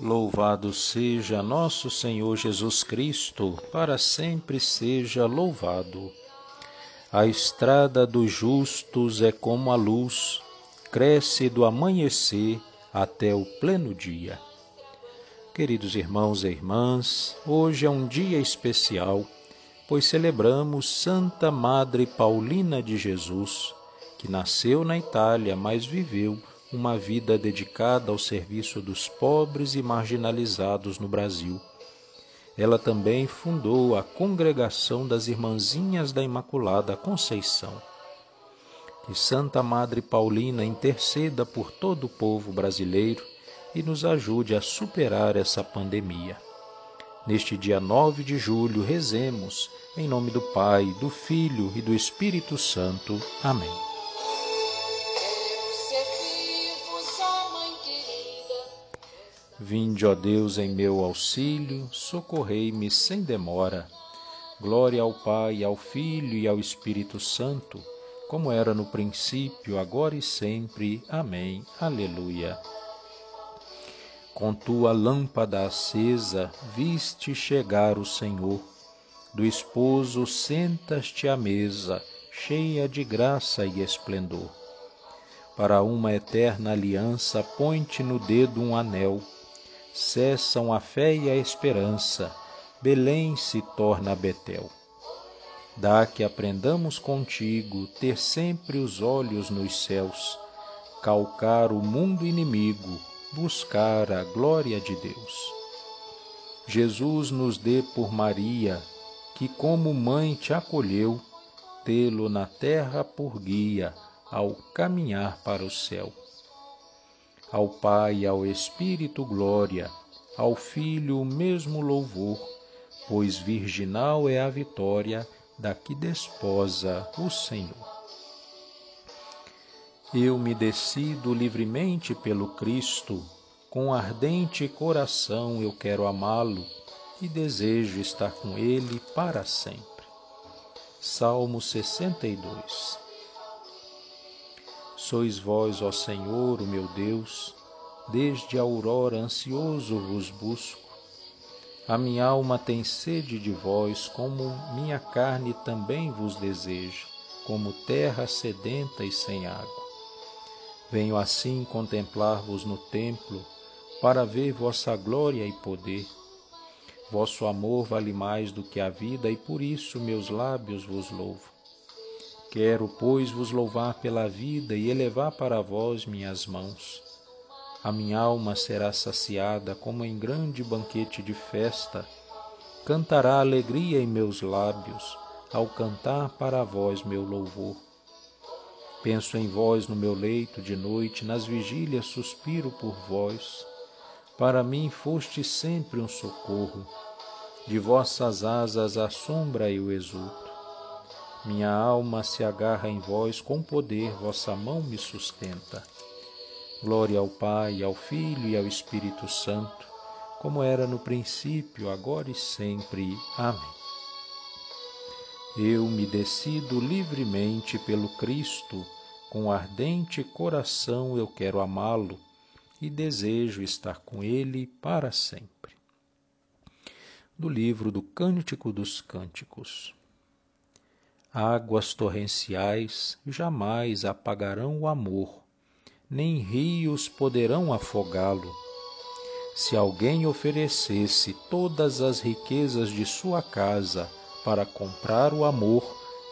Louvado seja nosso Senhor Jesus Cristo, para sempre seja louvado. A estrada dos justos é como a luz, cresce do amanhecer até o pleno dia. Queridos irmãos e irmãs, hoje é um dia especial, pois celebramos Santa Madre Paulina de Jesus, que nasceu na Itália, mas viveu uma vida dedicada ao serviço dos pobres e marginalizados no Brasil. Ela também fundou a Congregação das Irmãzinhas da Imaculada Conceição. Que Santa Madre Paulina interceda por todo o povo brasileiro e nos ajude a superar essa pandemia. Neste dia 9 de julho, rezemos em nome do Pai, do Filho e do Espírito Santo. Amém. Vinde, ó Deus, em meu auxílio, socorrei-me sem demora. Glória ao Pai, ao Filho e ao Espírito Santo, como era no princípio, agora e sempre. Amém. Aleluia. Com tua lâmpada acesa, viste chegar o Senhor. Do esposo sentas-te à mesa, cheia de graça e esplendor. Para uma eterna aliança, põe-te no dedo um anel cessam a fé e a esperança, Belém se torna Betel. Dá que aprendamos contigo ter sempre os olhos nos céus, calcar o mundo inimigo, buscar a glória de Deus. Jesus nos dê por Maria, que como mãe te acolheu, tê-lo na terra por guia ao caminhar para o céu ao Pai e ao Espírito glória, ao Filho o mesmo louvor, pois virginal é a vitória da que desposa o Senhor. Eu me decido livremente pelo Cristo, com ardente coração eu quero amá-lo e desejo estar com ele para sempre. Salmo 62 Sois vós, ó Senhor, o meu Deus, desde a aurora ansioso vos busco. A minha alma tem sede de vós, como minha carne também vos deseja, como terra sedenta e sem água. Venho assim contemplar-vos no templo, para ver vossa glória e poder. Vosso amor vale mais do que a vida, e por isso meus lábios vos louvo. Quero, pois, vos louvar pela vida e elevar para vós minhas mãos. A minha alma será saciada como em grande banquete de festa. Cantará alegria em meus lábios, ao cantar para vós meu louvor. Penso em vós no meu leito de noite, nas vigílias suspiro por vós. Para mim foste sempre um socorro, de vossas asas a sombra eu exulto. Minha alma se agarra em vós, com poder vossa mão me sustenta. Glória ao Pai, ao Filho e ao Espírito Santo, como era no princípio, agora e sempre. Amém. Eu me decido livremente pelo Cristo, com ardente coração eu quero amá-lo e desejo estar com ele para sempre. Do livro do Cântico dos Cânticos. Águas torrenciais jamais apagarão o amor, nem rios poderão afogá-lo. Se alguém oferecesse todas as riquezas de sua casa para comprar o amor,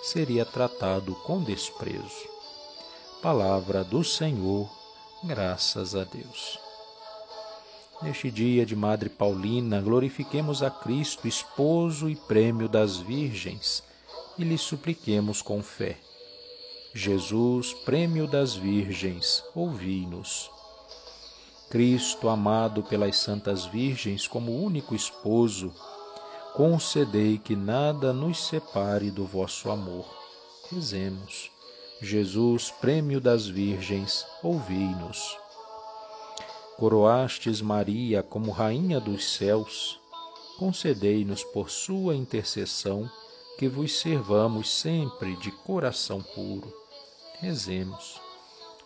seria tratado com desprezo. Palavra do Senhor, graças a Deus. Neste dia de Madre Paulina, glorifiquemos a Cristo, esposo e prêmio das virgens e lhe supliquemos com fé. Jesus, prêmio das Virgens, ouvi-nos. Cristo, amado pelas Santas Virgens como único esposo, concedei que nada nos separe do vosso amor. Rezemos. Jesus, prêmio das Virgens, ouvi-nos. Coroastes Maria como Rainha dos céus, concedei-nos por sua intercessão que vos servamos sempre de coração puro. Rezemos.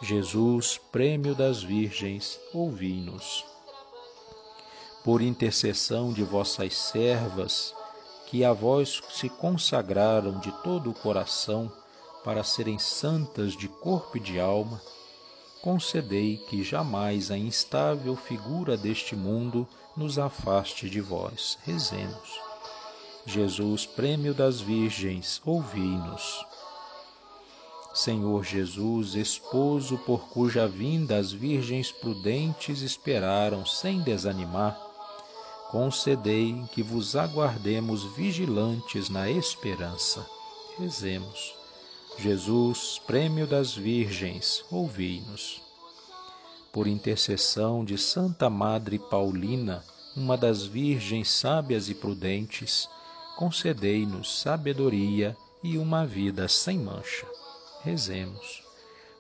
Jesus, prêmio das Virgens, ouvi-nos. por intercessão de vossas servas, que a vós se consagraram de todo o coração para serem santas de corpo e de alma, concedei que jamais a instável figura deste mundo nos afaste de vós. Rezemos. Jesus, prêmio das virgens, ouvi-nos. Senhor Jesus, esposo por cuja vinda as virgens prudentes esperaram sem desanimar, concedei que vos aguardemos vigilantes na esperança. Rezemos. Jesus, prêmio das Virgens, ouvi-nos. Por intercessão de Santa Madre Paulina, uma das Virgens sábias e prudentes, concedei-nos sabedoria e uma vida sem mancha. Rezemos.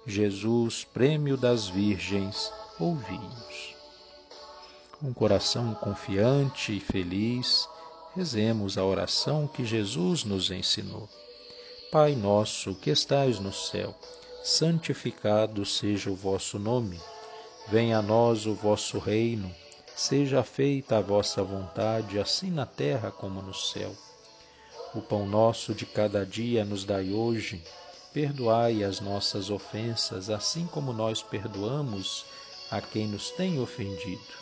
Jesus, prêmio das Virgens, ouvi-nos um coração confiante e feliz, rezemos a oração que Jesus nos ensinou. Pai nosso que estais no céu, santificado seja o vosso nome. Venha a nós o vosso reino. Seja feita a vossa vontade, assim na terra como no céu. O pão nosso de cada dia nos dai hoje. Perdoai as nossas ofensas, assim como nós perdoamos a quem nos tem ofendido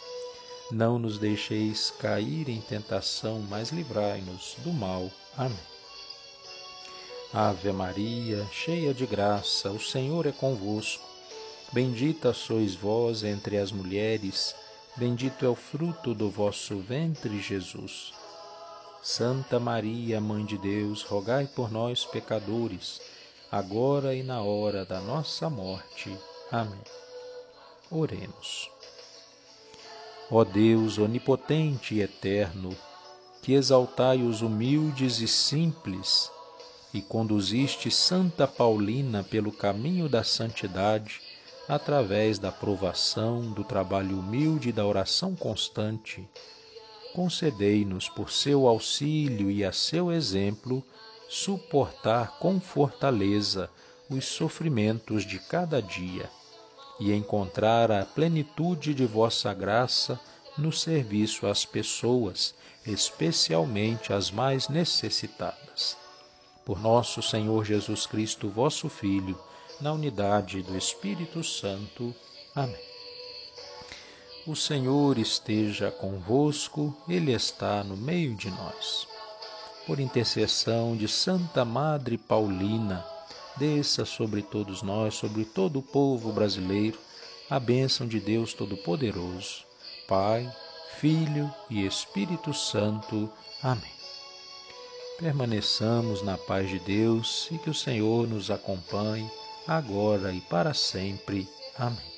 não nos deixeis cair em tentação, mas livrai-nos do mal. Amém. Ave Maria, cheia de graça, o Senhor é convosco. Bendita sois vós entre as mulheres, bendito é o fruto do vosso ventre, Jesus. Santa Maria, Mãe de Deus, rogai por nós, pecadores, agora e na hora da nossa morte. Amém. Oremos. Ó Deus onipotente e eterno, que exaltai os humildes e simples e conduziste Santa Paulina pelo caminho da santidade, através da provação, do trabalho humilde e da oração constante, concedei-nos, por seu auxílio e a seu exemplo, suportar com fortaleza os sofrimentos de cada dia e encontrar a plenitude de vossa graça no serviço às pessoas, especialmente às mais necessitadas. Por nosso Senhor Jesus Cristo, vosso Filho, na unidade do Espírito Santo. Amém. O Senhor esteja convosco, Ele está no meio de nós. Por intercessão de Santa Madre Paulina, desça sobre todos nós, sobre todo o povo brasileiro, a bênção de Deus Todo-Poderoso, Pai, Filho e Espírito Santo. Amém. Permaneçamos na paz de Deus e que o Senhor nos acompanhe agora e para sempre. Amém.